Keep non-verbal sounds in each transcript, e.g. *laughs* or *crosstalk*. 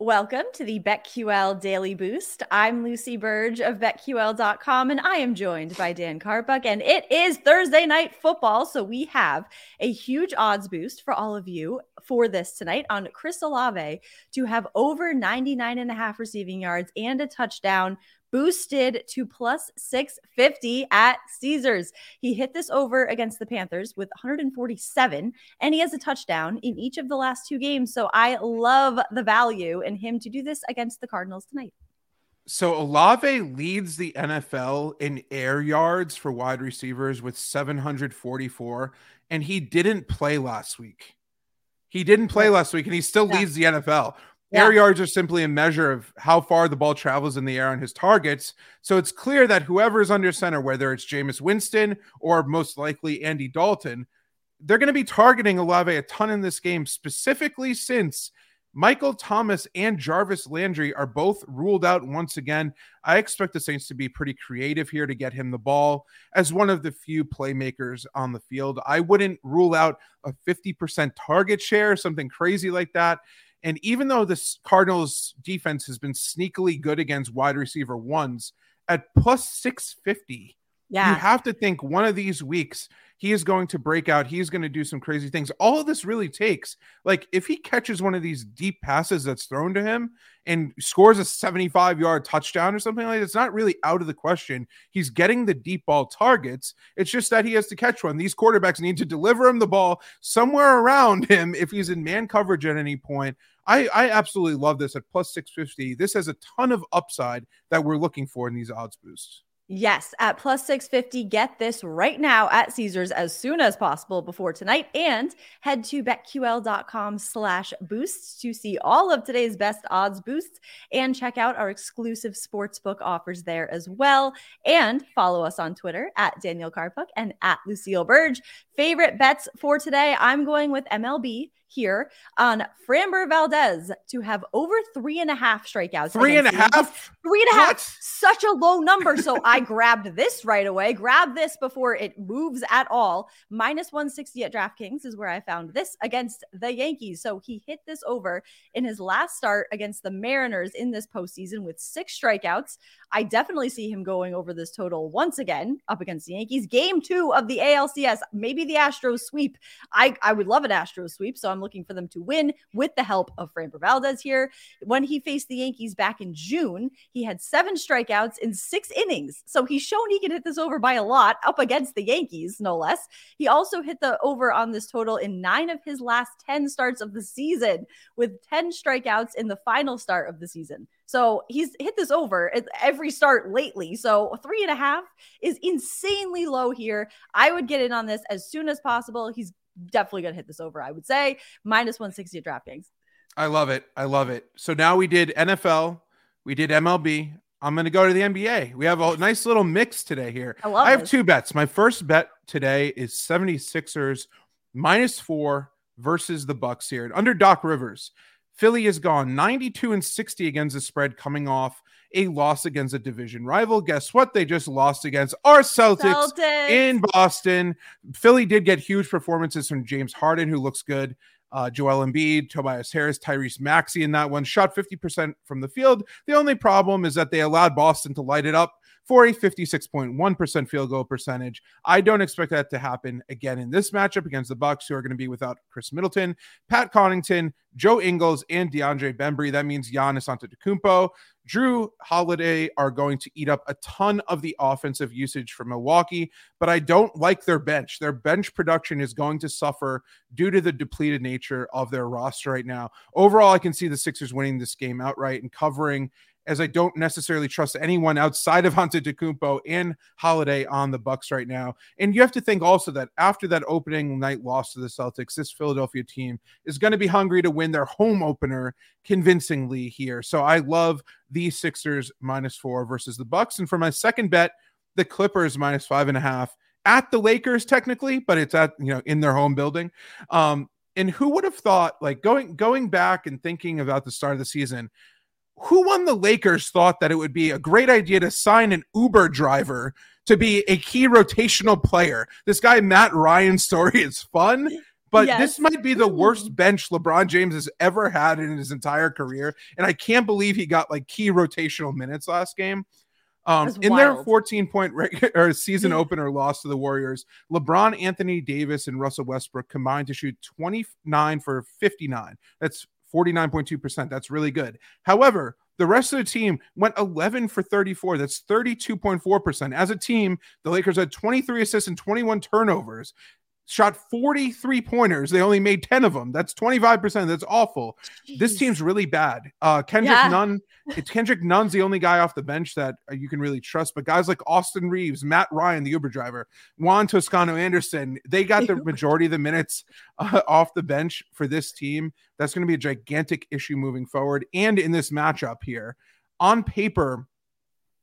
Welcome to the BetQL Daily Boost. I'm Lucy Burge of BetQL.com, and I am joined by Dan Karpuck. And it is Thursday night football, so we have a huge odds boost for all of you for this tonight on Chris Olave to have over 99 and a half receiving yards and a touchdown boosted to plus 650 at Caesars. He hit this over against the Panthers with 147, and he has a touchdown in each of the last two games. So I love the value in him to do this against the Cardinals tonight. So Olave leads the NFL in air yards for wide receivers with 744, and he didn't play last week. He didn't play last week, and he still yeah. leads the NFL. Yeah. Air yards are simply a measure of how far the ball travels in the air on his targets. So it's clear that whoever is under center, whether it's Jameis Winston or most likely Andy Dalton, they're going to be targeting Olave a ton in this game, specifically since Michael Thomas and Jarvis Landry are both ruled out once again. I expect the Saints to be pretty creative here to get him the ball as one of the few playmakers on the field. I wouldn't rule out a 50% target share, something crazy like that. And even though this Cardinals defense has been sneakily good against wide receiver ones at plus 650, yeah. you have to think one of these weeks he is going to break out. He's going to do some crazy things. All of this really takes, like, if he catches one of these deep passes that's thrown to him and scores a 75 yard touchdown or something like that, it's not really out of the question. He's getting the deep ball targets. It's just that he has to catch one. These quarterbacks need to deliver him the ball somewhere around *laughs* him if he's in man coverage at any point. I, I absolutely love this at plus 650. This has a ton of upside that we're looking for in these odds boosts. Yes, at plus 650. Get this right now at Caesars as soon as possible before tonight. And head to betql.com slash boosts to see all of today's best odds boosts and check out our exclusive sportsbook offers there as well. And follow us on Twitter at Daniel Karpuck and at Lucille Burge. Favorite bets for today? I'm going with MLB here on Framber Valdez to have over three and a half strikeouts. Three and a half? Three and a half. What? Such a low number. So I *laughs* grabbed this right away. Grab this before it moves at all. Minus 160 at DraftKings is where I found this against the Yankees. So he hit this over in his last start against the Mariners in this postseason with six strikeouts. I definitely see him going over this total once again up against the Yankees. Game two of the ALCS, maybe the Astros sweep. I, I would love an Astros sweep. So I'm looking for them to win with the help of Framber Valdez here. When he faced the Yankees back in June, he had seven strikeouts in six innings. So he's shown he can hit this over by a lot up against the Yankees, no less. He also hit the over on this total in nine of his last 10 starts of the season with 10 strikeouts in the final start of the season. So he's hit this over at every start lately. So three and a half is insanely low here. I would get in on this as soon as possible. He's definitely going to hit this over, I would say. Minus 160 at DraftKings. I love it. I love it. So now we did NFL, we did MLB. I'm going to go to the NBA. We have a nice little mix today here. I, love I have this. two bets. My first bet today is 76ers minus four versus the Bucks here. and Under Doc Rivers, Philly has gone 92 and 60 against the spread coming off a loss against a division rival. Guess what? They just lost against our Celtics, Celtics. in Boston. Philly did get huge performances from James Harden, who looks good. Uh, Joel Embiid, Tobias Harris, Tyrese Maxey in that one shot 50% from the field. The only problem is that they allowed Boston to light it up for a 56.1% field goal percentage. I don't expect that to happen again in this matchup against the Bucks, who are going to be without Khris Middleton, Pat Connaughton, Joe Ingles, and DeAndre Bembry. That means Giannis Antetokounmpo, Jrue Holiday are going to eat up a ton of the offensive usage for Milwaukee, but I don't like their bench. Their bench production is going to suffer due to the depleted nature of their roster right now. Overall, I can see the Sixers winning this game outright and covering as I don't necessarily trust anyone outside of *laughs* Antetokounmpo and Holiday on the Bucks right now. And you have to think also that after that opening night loss to the Celtics, this Philadelphia team is going to be hungry to win their home opener convincingly here. So I love the Sixers minus four versus the Bucks. And for my second bet, the Clippers minus five and a half at the Lakers technically, but it's at you know in their home building. Um, and who would have thought, like going going back and thinking about the start of the season, who on the Lakers thought that it would be a great idea to sign an Uber driver to be a key rotational player? This guy Matt Ryan's *laughs* story is fun. But yes. this might be the worst bench LeBron James has ever had in his entire career. And I can't believe he got like key rotational minutes last game. Um, in wild. their 14 point reg- *laughs* or season opener loss to the Warriors, LeBron, Anthony Davis, and Russell Westbrook combined to shoot 29 for 59. That's 49.2%. That's really good. However, the rest of the team went 11 for 34. That's 32.4%. As a team, the Lakers had 23 assists and 21 turnovers shot 43 pointers. They only made 10 of them. That's 25%. That's awful. Jeez. This team's really bad. Uh, Kendrick yeah. Nunn, it's Kendrick Nunn's the only guy off the bench that uh, you can really trust. But guys like Austin Reaves, Matt Ryan, the Uber driver, Juan Toscano Anderson, they got the *laughs* majority of the minutes uh, off the bench for this team. That's going to be a gigantic issue moving forward. And in this matchup here, on paper,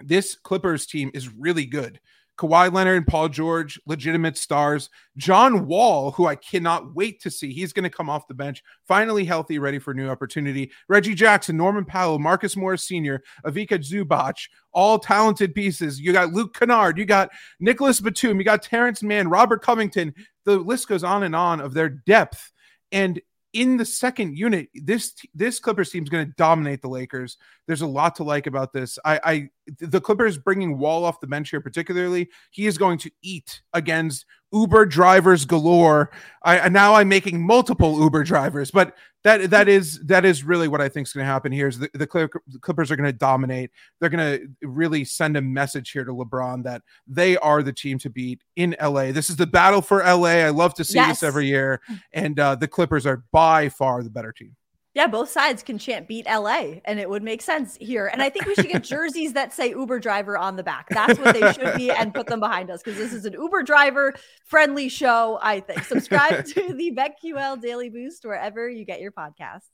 this Clippers team is really good. Kawhi Leonard and Paul George, legitimate stars. John Wall, who I cannot wait to see. He's going to come off the bench, finally healthy, ready for new opportunity. Reggie Jackson, Norman Powell, Marcus Morris Sr., Ivica Zubac, all talented pieces. You got Luke Kennard, you got Nicholas Batum, you got Terance Mann, Robert Covington. The list goes on and on of their depth. And in the second unit, this this Clippers team is going to dominate the Lakers. There's a lot to like about this. I, I the Clippers bringing Wall off the bench here, particularly, he is going to eat against Uber drivers galore. I now I'm making multiple Uber drivers, but that that is that is really what I think is going to happen here. Is the, the Clippers are going to dominate. They're going to really send a message here to LeBron that they are the team to beat in LA. This is the battle for LA. I love to see yes. this every year, and uh, the Clippers are by far the better team. Yeah, both sides can chant beat LA and it would make sense here. And I think we should get *laughs* jerseys that say Uber driver on the back. That's what they should be and put them behind us because this is an Uber driver friendly show, I think. Subscribe *laughs* to the BetQL Daily Boost wherever you get your podcasts.